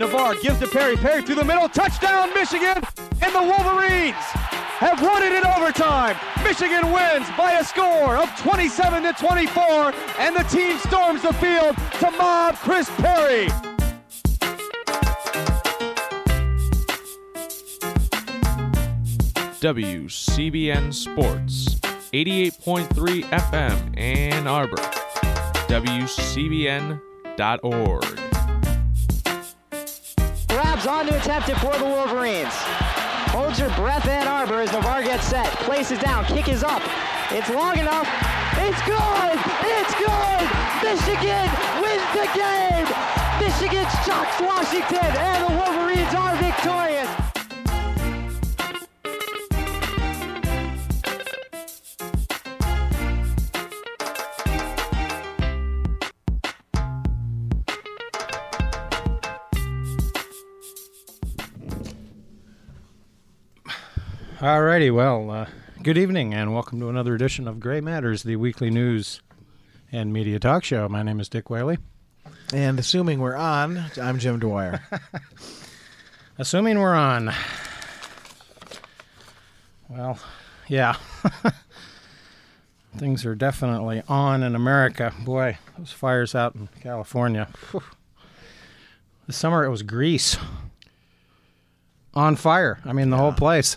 Navarre gives to Perry. Perry through the middle. Touchdown, Michigan. And the Wolverines have won it in overtime. Michigan wins by a score of 27 to 24. And the team storms the field to mob Chris Perry. WCBN Sports, 88.3 FM Ann Arbor, WCBN.org. Grabs on to attempt it for the Wolverines. Holds your breath, Ann Arbor, as Navarre gets set. Places down, kick is up. It's long enough. It's good! It's good! Michigan wins the game! Michigan shocks Washington, and the Wolverines are victorious! Alrighty, well, uh, good evening and welcome to another edition of Gray Matters, the weekly news and media talk show. My name is Dick Whaley. And assuming we're on, I'm Jim Dwyer. Assuming we're on. Well, yeah. Things are definitely on in America. Boy, those fires out in California. Whew. This summer it was Greece. On fire. I mean, the whole place.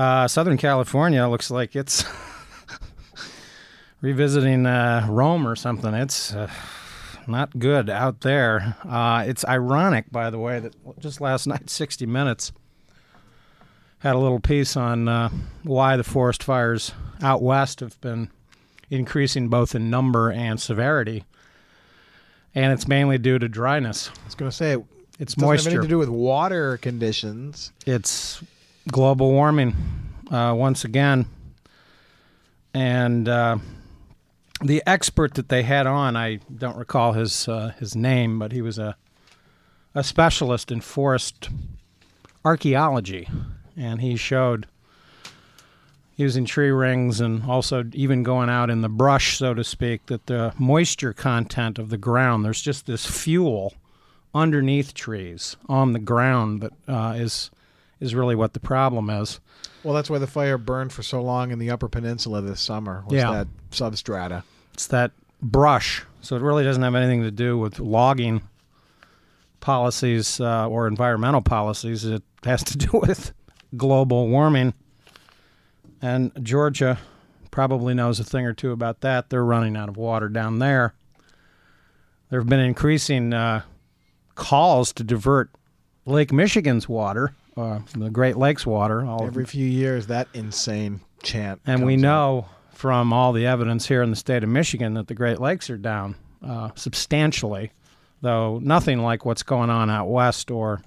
Uh, Southern California looks like it's revisiting uh, Rome or something. It's uh, not good out there. Uh, it's ironic, by the way, that just last night, 60 Minutes had a little piece on uh, why the forest fires out west have been increasing both in number and severity. And it's mainly due to dryness. I was going to say, It's it doesn't have moisture. anything to do with water conditions. it's global warming uh, once again. And uh, the expert that they had on, I don't recall his uh, his name, but he was a a specialist in forest archaeology, and he showed using tree rings and also even going out in the brush, so to speak, that the moisture content of the ground there's just this fuel underneath trees on the ground that uh, is is really what the problem is. Well, that's why the fire burned for so long in the Upper Peninsula this summer. Was Yeah. that substrata? It's that brush. So it really doesn't have anything to do with logging policies uh, or environmental policies. It has to do with global warming. And Georgia probably knows a thing or two about that. They're running out of water down there. There have been increasing uh, calls to divert Lake Michigan's water, uh, the Great Lakes water, all Every few years, that insane chant. and we know from all the evidence here in the state of Michigan that the Great Lakes are down uh, substantially, though nothing like what's going on out west or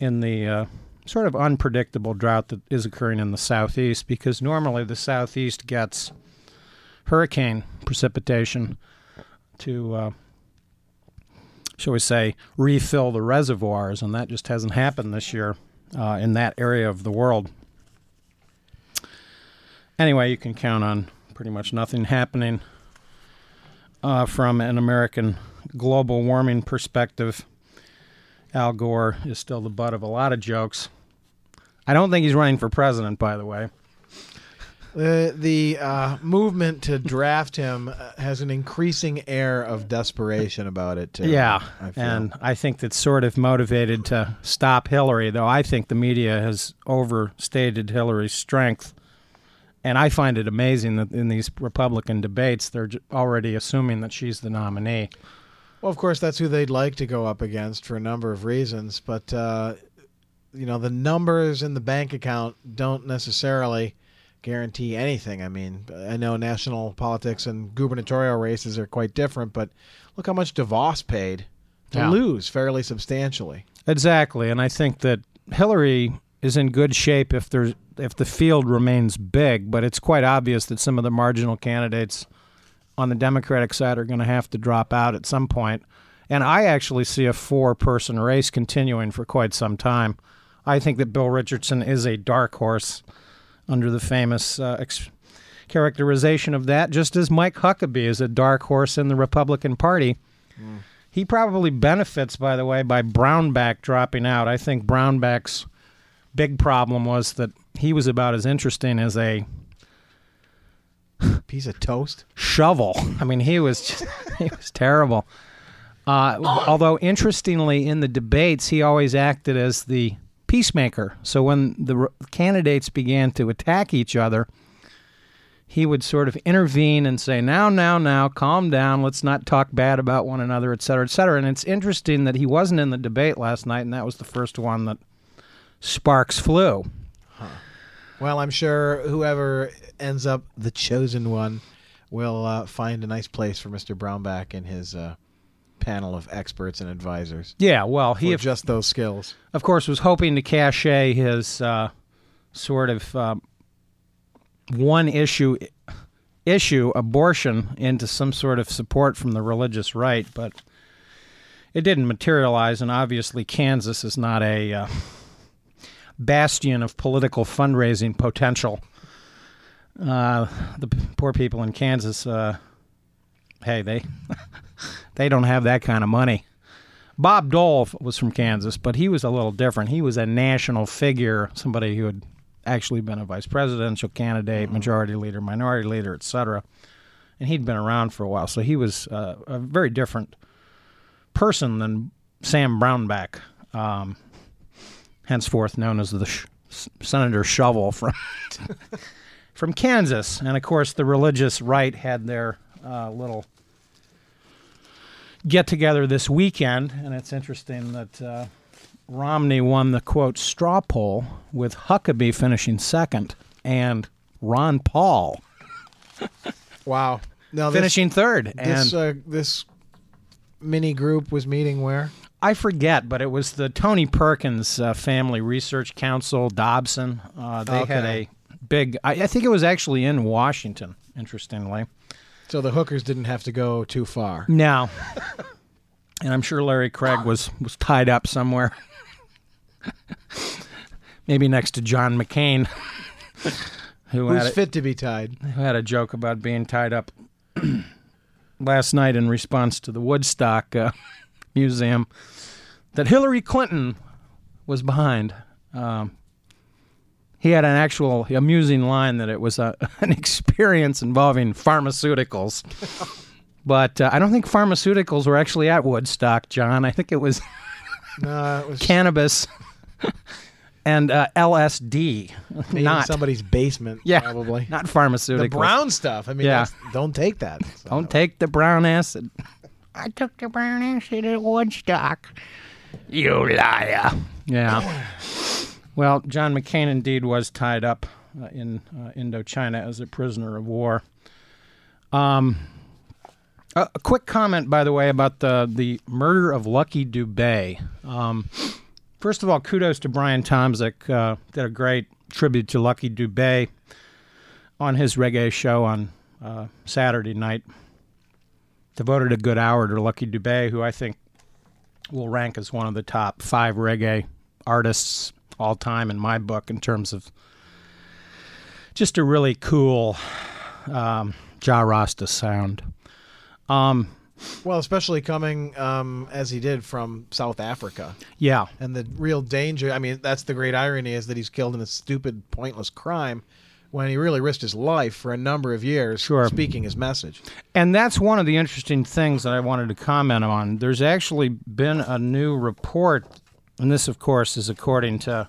in the uh, sort of unpredictable drought that is occurring in the southeast, because normally the southeast gets hurricane precipitation to, uh, shall we say, refill the reservoirs, and that just hasn't happened this year uh, in that area of the world anyway, you can count on pretty much nothing happening uh, from an American global warming perspective. Al Gore is still the butt of a lot of jokes. I don't think he's running for president, by the way. The the uh, movement to draft him uh, has an increasing air of desperation about it too. Yeah, I feel. and I think that's sort of motivated to stop Hillary, though I think the media has overstated Hillary's strength. And I find it amazing that in these Republican debates, they're already assuming that she's the nominee. Well, of course, that's who they'd like to go up against for a number of reasons, but uh, you know the numbers in the bank account don't necessarily guarantee anything. I mean, I know national politics and gubernatorial races are quite different, but look how much DeVos paid to Yeah. lose fairly substantially. Exactly, and I think that Hillary is in good shape if there's if the field remains big, but it's quite obvious that some of the marginal candidates on the Democratic side are going to have to drop out at some point. And I actually see a four-person race continuing for quite some time. I think that Bill Richardson is a dark horse under the famous uh, ex- characterization of that, just as Mike Huckabee is a dark horse in the Republican Party. He probably benefits, by the way, by Brownback dropping out. I think Brownback's big problem was that he was about as interesting as a Piece of toast. shovel. I mean, he was just, he was terrible. Uh, although interestingly, in the debates, he always acted as the peacemaker. So when the candidates began to attack each other, he would sort of intervene and say, "Now, now, now, calm down. Let's not talk bad about one another, et cetera, et cetera." And it's interesting that he wasn't in the debate last night, and that was the first one that sparks flew. Well, I'm sure whoever ends up the chosen one will uh, find a nice place for Mr. Brownback and his uh, panel of experts and advisors Yeah, well, he of just those skills. of course, was hoping to cachet his uh, sort of um, one issue issue abortion into some sort of support from the religious right, but it didn't materialize. And obviously, Kansas is not a uh, bastion of political fundraising potential. Uh, the poor people in Kansas, uh, hey, they they don't have that kind of money. Bob Dole was from Kansas, but he was a little different. He was a national figure, somebody who had actually been a vice presidential candidate, majority leader, minority leader, etc. And he'd been around for a while, so he was uh, a very different person than Sam Brownback, um, henceforth known as the sh- Senator Shovel from from Kansas. And of course, the religious right had their uh, little get together this weekend, and it's interesting that uh, Romney won the quote straw poll with Huckabee finishing second and Ron Paul Wow. Now this, finishing third. And this uh, this mini group was meeting where? I forget, but it was the Tony Perkins uh, Family Research Council, Dobson. Uh, they had a big, I, I think it was actually in Washington, interestingly. So the hookers didn't have to go too far. No. and I'm sure Larry Craig was, was tied up somewhere. Maybe next to John McCain, who had, Who's a, fit to be tied? who had a joke about being tied up last night in response to the Woodstock uh, Museum that Hillary Clinton was behind. Um, he had an actual amusing line that it was a, an experience involving pharmaceuticals. But uh, I don't think pharmaceuticals were actually at Woodstock, John. I think it was No, it was cannabis and uh, LSD, in not somebody's basement. yeah, probably. not pharmaceuticals. the brown stuff. I mean, Yeah. don't take that. So- Don't take the brown acid. I took the brown acid at Woodstock. You liar. Yeah. Well, John McCain indeed was tied up uh, in uh, Indochina as a prisoner of war. Um, a, a quick comment, by the way, about the, the murder of Lucky Dubé. Um, first of all, kudos to Brian Tomzik. Uh, did a great tribute to Lucky Dubé on his reggae show on uh, Saturday night. Devoted a good hour to Lucky Dubé, who I think will rank as one of the top five reggae artists all time in my book in terms of just a really cool um, Ja Rasta sound. Um, Well, especially coming um, as he did from South Africa, yeah, and the real danger. I mean, that's the great irony is that he's killed in a stupid, pointless crime, when he really risked his life for a number of years, Sure. speaking his message. And that's one of the interesting things that I wanted to comment on. There's actually been a new report, and this, of course, is according to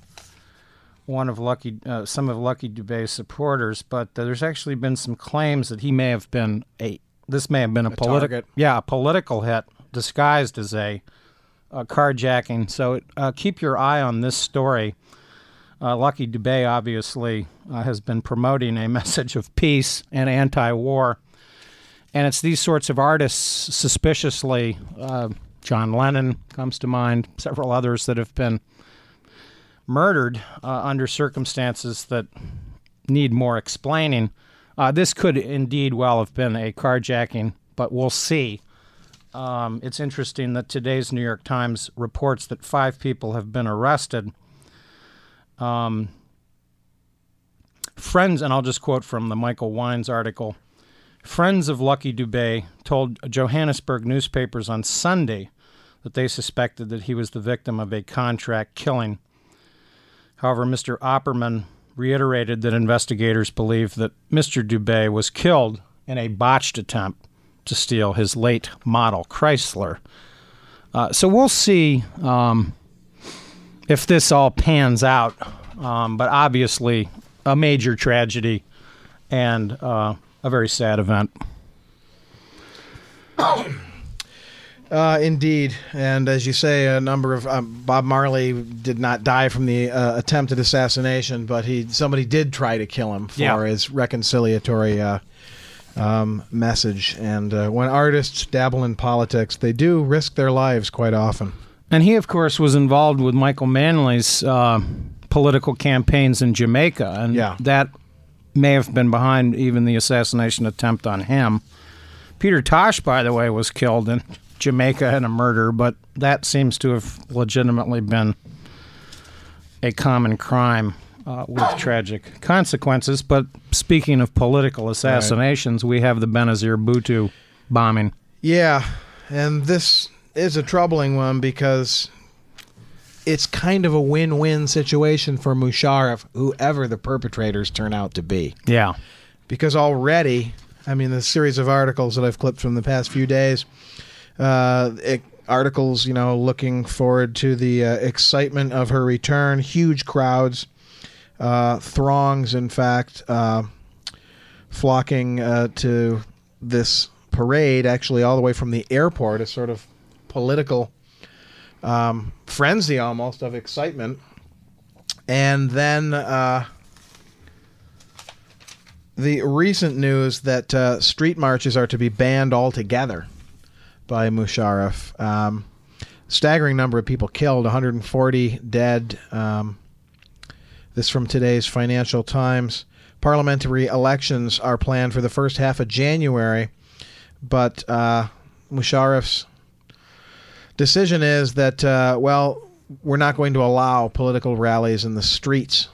one of Lucky, uh, some of Lucky Dubé's supporters. But there's actually been some claims that he may have been a, this may have been a, political, yeah, a political hit disguised as a, a carjacking. So uh, keep your eye on this story. Uh, Lucky Dubé obviously uh, has been promoting a message of peace and anti-war and it's these sorts of artists suspiciously uh, john lennon comes to mind several others that have been murdered uh, under circumstances that need more explaining. Uh, this could indeed well have been a carjacking but we'll see. Um, it's interesting that today's new york times reports that five people have been arrested. Um, friends and i'll just quote from the michael wines article Friends of Lucky Dubé told Johannesburg newspapers on Sunday that they suspected that he was the victim of a contract killing. However, Mr. Opperman reiterated that investigators believe that Mr. Dubé was killed in a botched attempt to steal his late model Chrysler. Uh, so we'll see um, if this all pans out. Um, but obviously, a major tragedy and uh, a very sad event. Uh, indeed, and as you say, a number of um, Bob Marley did not die from the uh, attempted assassination, but he somebody did try to kill him for Yeah. his reconciliatory uh, um, message. And uh, when artists dabble in politics, they do risk their lives quite often. And he, of course, was involved with Michael Manley's uh, political campaigns in Jamaica, and Yeah. that may have been behind even the assassination attempt on him. Peter Tosh, by the way, was killed in Jamaica and a murder, but that seems to have legitimately been a common crime uh, with tragic consequences. But speaking of political assassinations, we have the Benazir Bhutto bombing. Yeah, and this is a troubling one because it's kind of a win-win situation for Musharraf, whoever the perpetrators turn out to be. Yeah. because already, I mean, the series of articles that I've clipped from the past few days, uh, it, articles, you know, looking forward to the uh, excitement of her return, huge crowds, uh, throngs, in fact, uh, flocking uh, to this parade, actually, all the way from the airport, a sort of political um, frenzy almost of excitement. And then. Uh, the recent news that uh, street marches are to be banned altogether by Musharraf. Um, staggering number of people killed, 140 dead. Um, this from today's Financial Times. Parliamentary elections are planned for the first half of January, but uh, Musharraf's decision is that, uh, well, we're not going to allow political rallies in the streets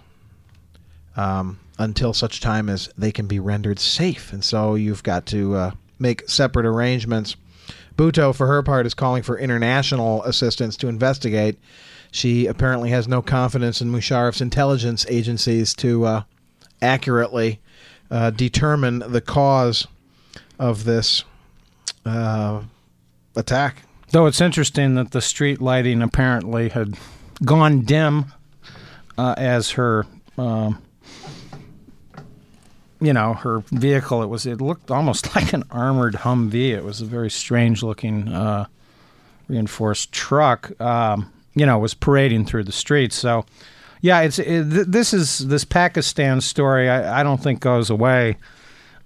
um, until such time as they can be rendered safe. And so you've got to uh, make separate arrangements. Bhutto, for her part, is calling for international assistance to investigate. She apparently has no confidence in Musharraf's intelligence agencies to uh, accurately uh, determine the cause of this uh, attack. Though it's interesting that the street lighting apparently had gone dim uh, as her, um, you know, her vehicle. It was. It looked almost like an armored Humvee. It was a very strange looking uh, reinforced truck. Um, you know, was parading through the streets. So, yeah, it's it, th- this is this Pakistan story. I, I don't think goes away.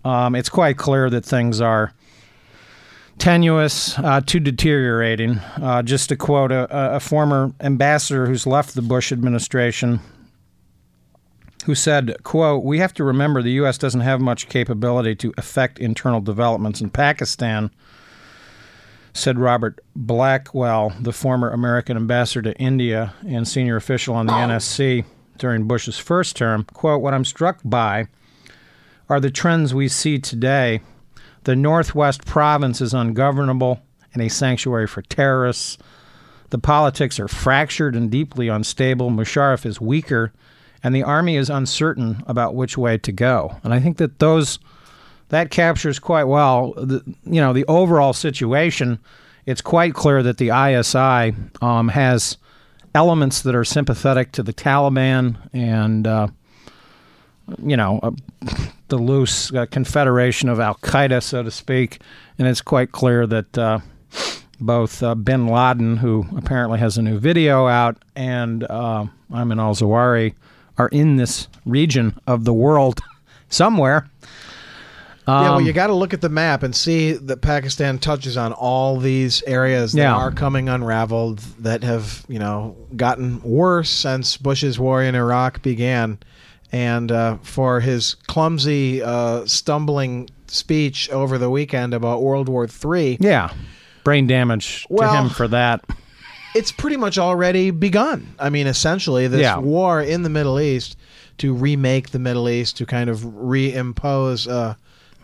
Um, it's quite clear that things are tenuous uh, to deteriorating. Uh, just to quote a, a former ambassador who's left the Bush administration, who said, "quote We have to remember the U.S. doesn't have much capability to affect internal developments in Pakistan." Said Robert Blackwill, the former American ambassador to India and senior official on the oh. NSC during Bush's first term. "Quote: What I'm struck by are the trends we see today." The Northwest province is ungovernable and a sanctuary for terrorists. The politics are fractured and deeply unstable. Musharraf is weaker, and the army is uncertain about which way to go. And I think that those that captures quite well the you know the overall situation. It's quite clear that the ISI um, has elements that are sympathetic to the Taliban and uh, you know. Uh, the loose uh, confederation of Al Qaeda, so to speak, and it's quite clear that uh, both uh, Bin Laden, who apparently has a new video out, and uh, Ayman al Zawahiri are in this region of the world somewhere. yeah, well, Um, you got to look at the map and see that Pakistan touches on all these areas that Yeah. are coming unraveled, that have you know gotten worse since Bush's war in Iraq began, and uh, for his clumsy, uh, stumbling speech over the weekend about World War III, Yeah, brain damage Well- to him for that. It's pretty much already begun. I mean, essentially, this Yeah. war in the Middle East to remake the Middle East, to kind of reimpose uh,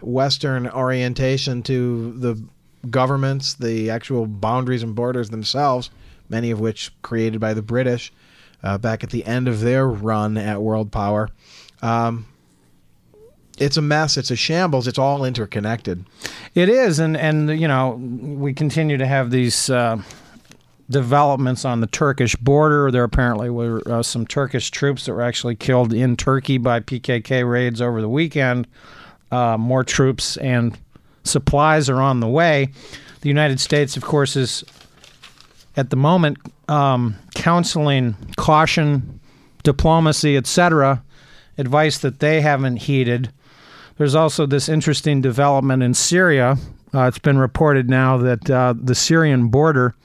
Western orientation to the governments, the actual boundaries and borders themselves, many of which created by the British uh, back at the end of their run at world power. Um, it's a mess. It's a shambles. It's all interconnected. It is, and and you know we continue to have these uh, developments on the Turkish border. There apparently were uh, some Turkish troops that were actually killed in Turkey by PKK raids over the weekend. Uh, more troops and supplies are on the way. The United States, of course, is at the moment um, counseling caution, diplomacy, etc. Advice that they haven't heeded. There's also this interesting development in Syria. Uh, it's been reported now that uh, the Syrian border,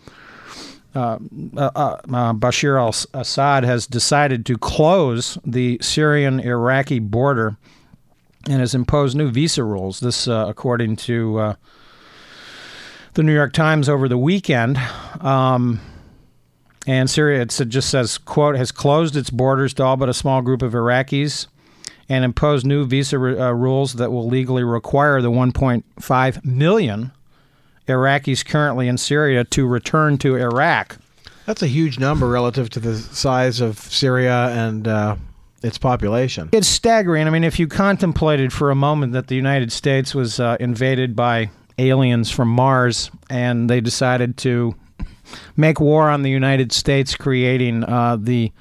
uh, uh, uh Bashar al Assad has decided to close the Syrian Iraqi border and has imposed new visa rules. This, uh, according to the New York Times over the weekend. Um, and Syria, it just says, quote, has closed its borders to all but a small group of Iraqis and imposed new visa uh, rules that will legally require the 1.5 million Iraqis currently in Syria to return to Iraq. That's a huge number relative to the size of Syria and uh, its population. It's staggering. I mean, if you contemplated for a moment that the United States was uh, invaded by aliens from Mars, and they decided to make war on the United States, creating uh, the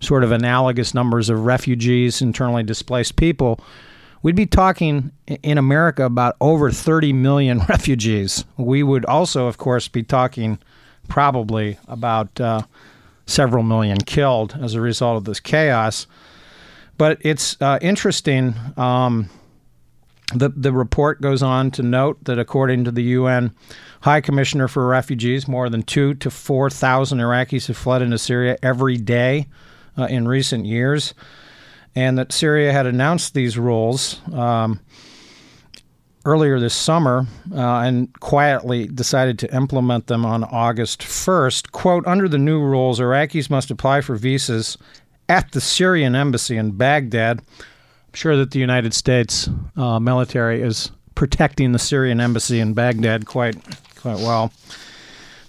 sort of analogous numbers of refugees, internally displaced people. We'd be talking in America about over 30 million refugees. We would also, of course, be talking probably about uh, several million killed as a result of this chaos. But it's uh, interesting. Um, the, the report goes on to note that according to the UN High Commissioner for Refugees, more than two to 4,000 Iraqis have fled into Syria every day uh, in recent years, and that Syria had announced these rules um, earlier this summer uh, and quietly decided to implement them on August 1st. Quote Under the new rules, Iraqis must apply for visas at the Syrian embassy in Baghdad I'm sure that the United States uh, military is protecting the Syrian embassy in Baghdad quite quite well.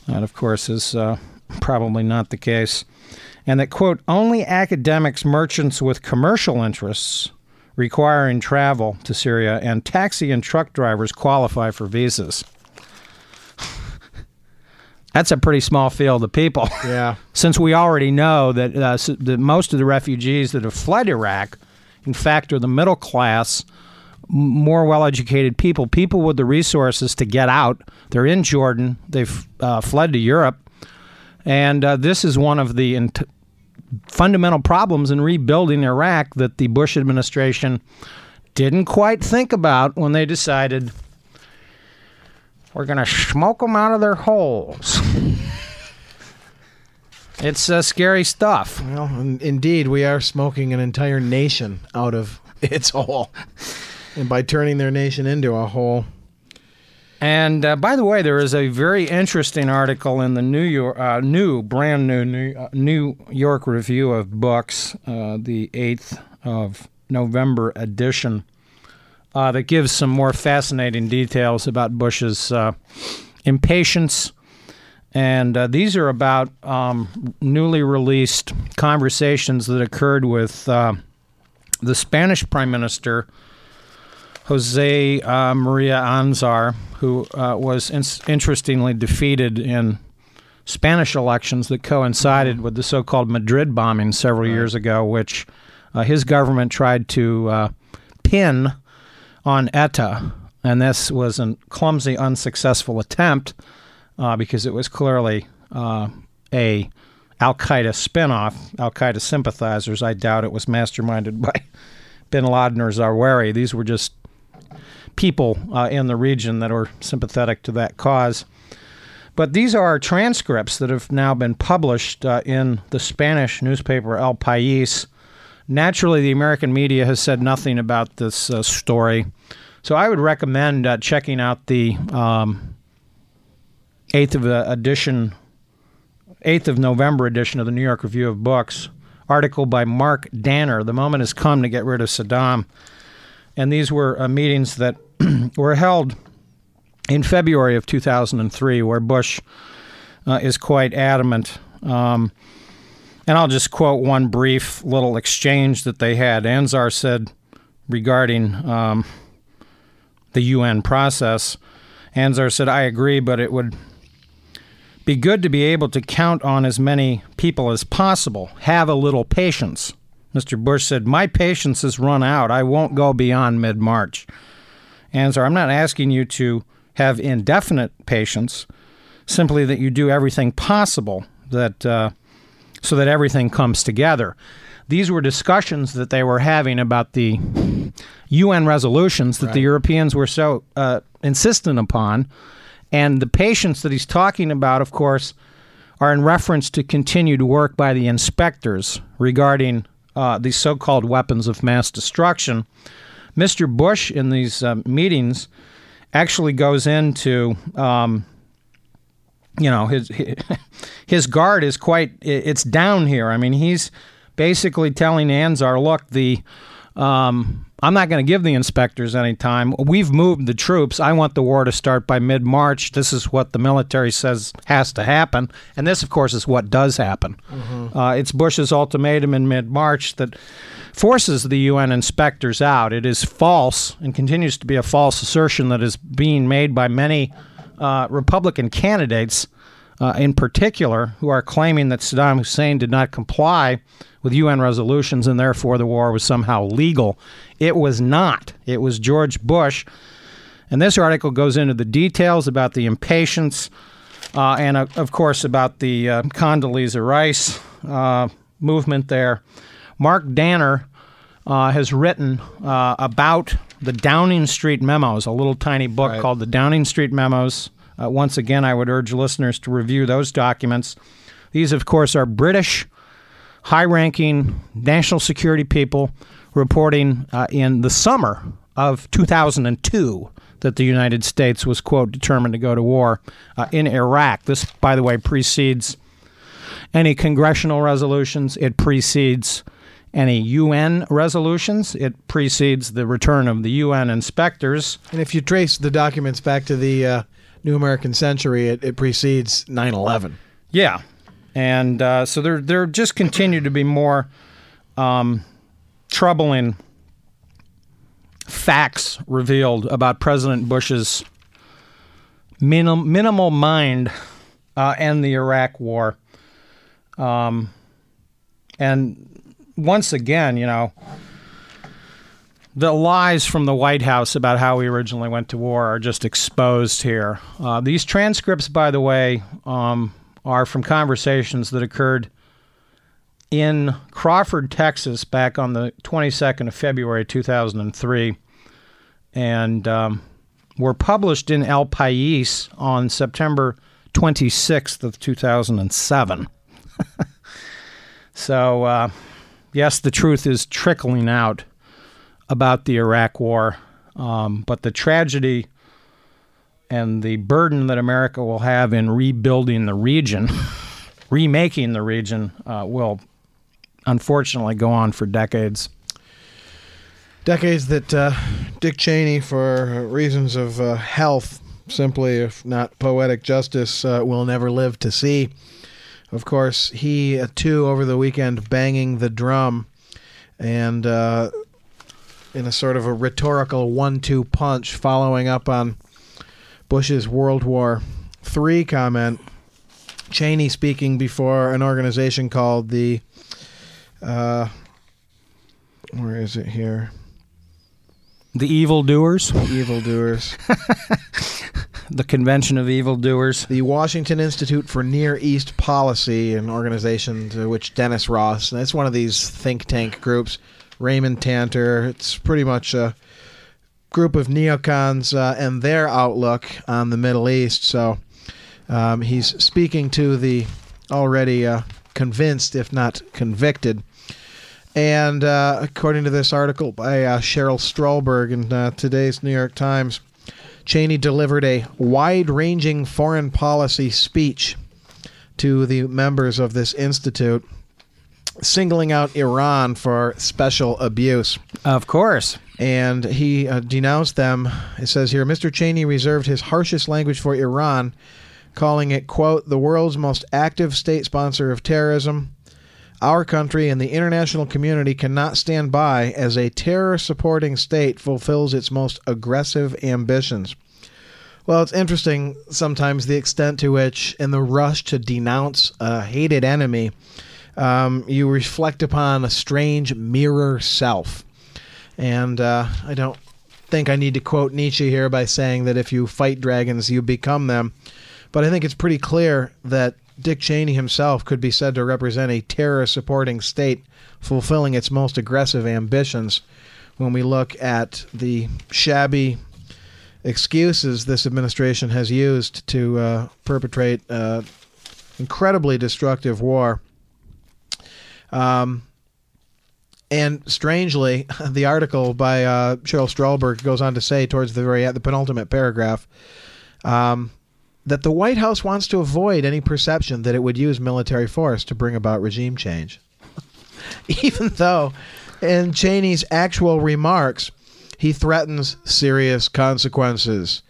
That, of course, is uh, probably not the case. And that, quote, only academics, merchants with commercial interests requiring travel to Syria, and taxi and truck drivers qualify for visas. That's a pretty small field of people. Yeah. Since we already know that, uh, that most of the refugees that have fled Iraq in fact, are the middle class, more well educated people, people with the resources to get out. They're in Jordan, they've uh, fled to Europe. And uh, this is one of the int- fundamental problems in rebuilding Iraq that the Bush administration didn't quite think about when they decided we're going to smoke them out of their holes. It's uh, scary stuff. Well, indeed, we are smoking an entire nation out of its hole, and by turning their nation into a hole. And uh, by the way, there is a very interesting article in the New York, uh, new, brand new New, uh, New York Review of Books, uh, the eighth of November edition, uh, that gives some more fascinating details about Bush's impatience. And uh, these are about um, newly released conversations that occurred with uh, the Spanish Prime Minister, Jose uh, Maria Aznar, who uh, was in- interestingly defeated in Spanish elections that coincided with the so called Madrid bombing several right. years ago, which uh, his government tried to uh, pin on ETA. And this was a clumsy, unsuccessful attempt uh, because it was clearly uh, a Al Qaeda spinoff. Al Qaeda sympathizers. I doubt it was masterminded by Bin Laden or Zawahiri. These were just people uh, in the region that are sympathetic to that cause. But these are transcripts that have now been published uh, in the Spanish newspaper El País. Naturally, the American media has said nothing about this uh, story. So I would recommend uh, checking out the um, eighth of the edition, eighth of November edition of the New York Review of Books, article by Mark Danner. The moment has come to get rid of Saddam, and these were uh, meetings that were held in February of 2003, where Bush uh, is quite adamant. Um, and I'll just quote one brief little exchange that they had. Anzar said regarding um, the UN process, Anzar said, I agree, but it would be good to be able to count on as many people as possible. Have a little patience. Mr. Bush said, My patience has run out. I won't go beyond mid March. Anzar, I'm not asking you to have indefinite patience, simply that you do everything possible that uh, so that everything comes together. These were discussions that they were having about the UN resolutions that the Europeans were so uh, insistent upon. And the patience that he's talking about, of course, are in reference to continued work by the inspectors regarding uh, these so called weapons of mass destruction. Mr. Bush, in these uh, meetings, actually goes into. Um, you know his his guard is quite it's down here. I mean he's basically telling Anzar, look, the um, I'm not going to give the inspectors any time. We've moved the troops. I want the war to start by mid March. This is what the military says has to happen. And this, of course, is what does happen. Uh, it's Bush's ultimatum in mid March that forces the UN inspectors out. It is false and continues to be a false assertion that is being made by many uh, Republican candidates. Uh, in particular, who are claiming that Saddam Hussein did not comply with UN resolutions and therefore the war was somehow legal. It was not. It was George Bush. And this article goes into the details about the impatience uh, and, uh, of course, about the uh, Condoleezza Rice uh, movement there. Mark Danner uh, has written uh, about the Downing Street Memos, a little tiny book Right. called The Downing Street Memos. Uh, once again, I would urge listeners to review those documents. These, of course, are British high ranking national security people reporting uh, in the summer of 2002 that the United States was, quote, determined to go to war uh, in Iraq. This, by the way, precedes any congressional resolutions, it precedes any UN resolutions, it precedes the return of the UN inspectors. And if you trace the documents back to the uh, New American Century, it, it precedes 9 11. Yeah, and uh, so there there just continue to be more um, troubling facts revealed about President Bush's minim- minimal mind uh, and the Iraq War. Um, and once again, you know, the lies from the White House about how we originally went to war are just exposed here. Uh, these transcripts, by the way, um, are from conversations that occurred in Crawford, Texas, back on the 22nd of February 2003, and um, were published in El País on September 26th of 2007. so, uh, yes, the truth is trickling out about the Iraq War, um, but the tragedy and the burden that America will have in rebuilding the region, remaking the region, uh, will unfortunately go on for decades. Decades that uh, Dick Cheney, for reasons of uh, health, simply, if not poetic justice, uh, will never live to see. Of course, he, uh, too, over the weekend, banging the drum and uh, in a sort of a rhetorical one two punch, following up on Bush's World War III comment. Cheney speaking before an organization called the. Uh, where is it here? The evildoers, The Evildoers. the Convention of Evildoers. the Washington Institute for Near East Policy, an organization to which Dennis Ross, and it's one of these think tank groups, Raymond Tanter. It's pretty much a group of neocons uh, and their outlook on the Middle East. So um, he's speaking to the already uh, convinced, if not convicted. And uh, according to this article by uh, Sheryl Stolberg in uh, today's New York Times, Cheney delivered a wide ranging foreign policy speech to the members of this institute, singling out Iran for special abuse. Of course. and he uh, denounced them. It says here Mr. Cheney reserved his harshest language for Iran, calling it, quote, the world's most active state sponsor of terrorism. Our country and the international community cannot stand by as a terror supporting state fulfills its most aggressive ambitions. Well, it's interesting sometimes the extent to which, in the rush to denounce a hated enemy, um, you reflect upon a strange mirror self. And uh, I don't think I need to quote Nietzsche here by saying that if you fight dragons, you become them. But I think it's pretty clear that Dick Cheney himself could be said to represent a terror supporting state fulfilling its most aggressive ambitions when we look at the shabby excuses this administration has used to uh, perpetrate uh, incredibly destructive war. Um, and strangely, the article by uh, Sheryl Stolberg goes on to say, towards the very the penultimate paragraph, um, that the White House wants to avoid any perception that it would use military force to bring about regime change. Even though, in Cheney's actual remarks, he threatens serious consequences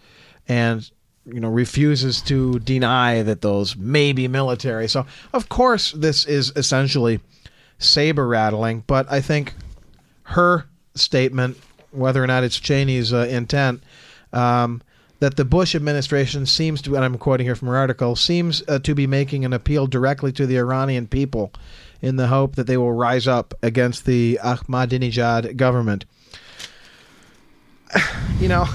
and you know refuses to deny that those may be military. So, of course, this is essentially saber rattling, but I think her statement, whether or not it's Cheney's uh, intent, um, that the Bush administration seems to, and I'm quoting here from her article, seems uh, to be making an appeal directly to the Iranian people in the hope that they will rise up against the Ahmadinejad government. You know,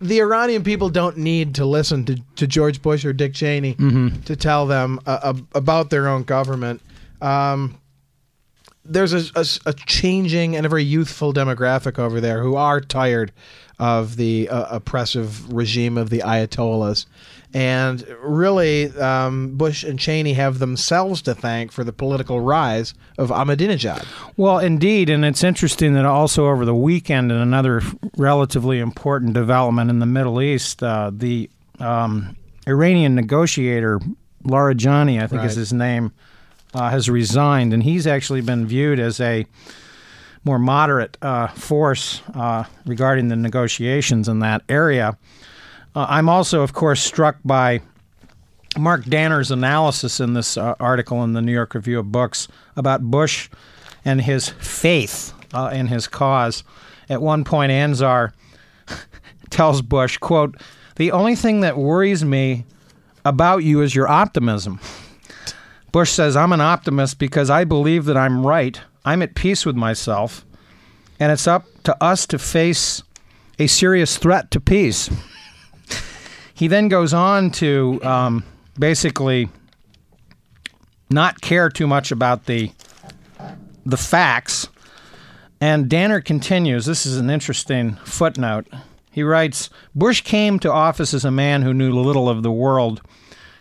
the Iranian people don't need to listen to, to George Bush or Dick Cheney to tell them uh, about their own government. Um, there's a, a, a, changing and a very youthful demographic over there who are tired of the uh, oppressive regime of the Ayatollahs. And really, um, Bush and Cheney have themselves to thank for the political rise of Ahmadinejad. Well, indeed. And it's interesting that also over the weekend, in another relatively important development in the Middle East, uh, the um, Iranian negotiator, Larijani, I think Right. is his name, uh, has resigned. And he's actually been viewed as a more moderate uh, force uh, regarding the negotiations in that area. Uh, I'm also, of course, struck by Mark Danner's analysis in this uh, article in the New York Review of Books about Bush and his faith uh, in his cause. At one point, Anzar tells Bush, "quote The only thing that worries me about you is your optimism." Bush says, "I'm an optimist because I believe that I'm right. I'm at peace with myself, and it's up to us to face a serious threat to peace." He then goes on to um, basically not care too much about the the facts. And Danner continues. This is an interesting footnote. He writes Bush came to office as a man who knew little of the world,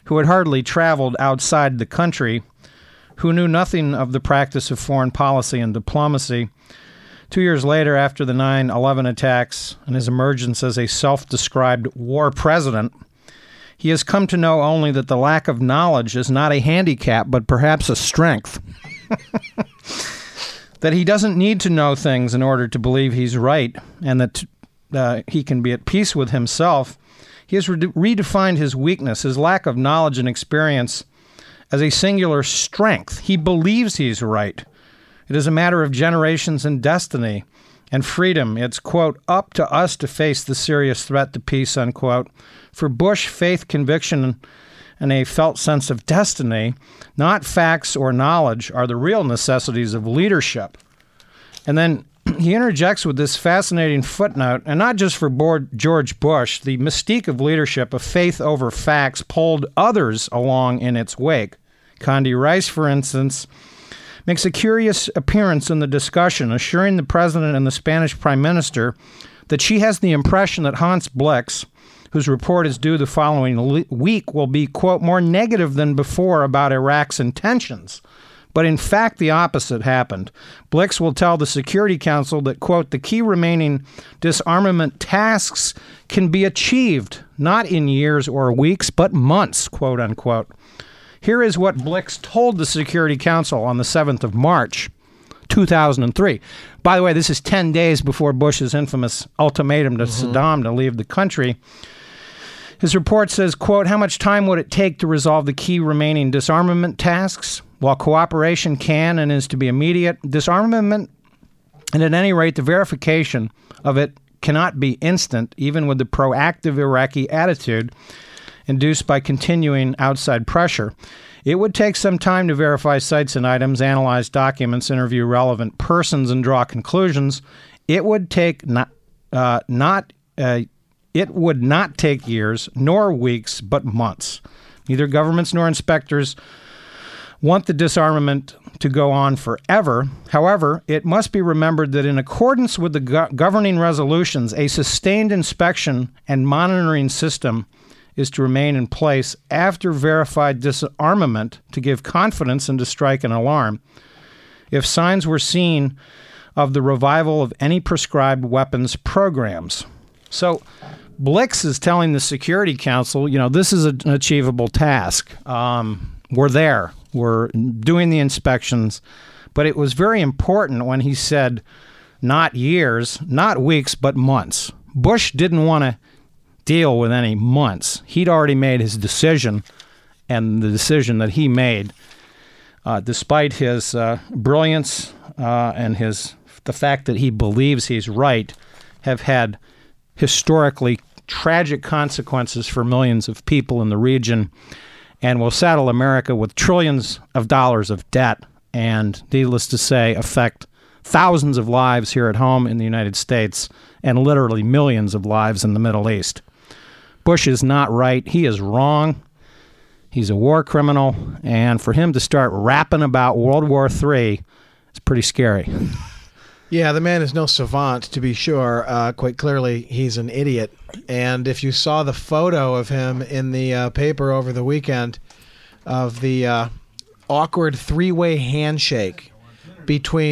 who had hardly traveled outside the country, who knew nothing of the practice of foreign policy and diplomacy. Two years later, after the 9 11 attacks and his emergence as a self described war president, he has come to know only that the lack of knowledge is not a handicap, but perhaps a strength. that he doesn't need to know things in order to believe he's right, and that uh, he can be at peace with himself. He has re- redefined his weakness, his lack of knowledge and experience, as a singular strength. He believes he's right. It is a matter of generations and destiny and freedom. It's, quote, up to us to face the serious threat to peace, unquote. For Bush, faith, conviction, and a felt sense of destiny, not facts or knowledge, are the real necessities of leadership. And then he interjects with this fascinating footnote, and not just for board George Bush, the mystique of leadership of faith over facts pulled others along in its wake. Condi Rice, for instance, makes a curious appearance in the discussion, assuring the president and the Spanish prime minister that she has the impression that Hans Blix, whose report is due the following le- week, will be, quote, more negative than before about Iraq's intentions. But in fact, the opposite happened. Blix will tell the Security Council that, quote, the key remaining disarmament tasks can be achieved not in years or weeks, but months, quote unquote. Here is what Blix told the Security Council on the 7th of March 2003. By the way, this is 10 days before Bush's infamous ultimatum to Mm-hmm. Saddam to leave the country. His report says, quote, how much time would it take to resolve the key remaining disarmament tasks? While cooperation can and is to be immediate, disarmament, and at any rate, the verification of it cannot be instant, even with the proactive Iraqi attitude induced by continuing outside pressure. It would take some time to verify sites and items, analyze documents, interview relevant persons, and draw conclusions. It would take not uh, not uh, it would not take years nor weeks, but months. Neither governments nor inspectors want the disarmament to go on forever. However, it must be remembered that in accordance with the go- governing resolutions, a sustained inspection and monitoring system is to remain in place after verified disarmament to give confidence and to strike an alarm. If signs were seen of the revival of any prescribed weapons programs. So, Blix is telling the Security Council, you know, this is an achievable task. Um, we're there. We're doing the inspections. But it was very important when he said not years, not weeks, but months. Bush didn't want to deal with any months. He'd already made his decision, and the decision that he made, uh, despite his uh, brilliance uh, and his the fact that he believes he's right, have had historically tragic consequences for millions of people in the region and will saddle America with trillions of dollars of debt and, needless to say, affect thousands of lives here at home in the United States and literally millions of lives in the Middle East. Bush is not right. He is wrong. He's a war criminal. And for him to start rapping about World War III is pretty scary. Yeah, the man is no savant, to be sure. Uh, quite clearly, he's an idiot. And if you saw the photo of him in the uh, paper over the weekend of the uh, awkward three way handshake between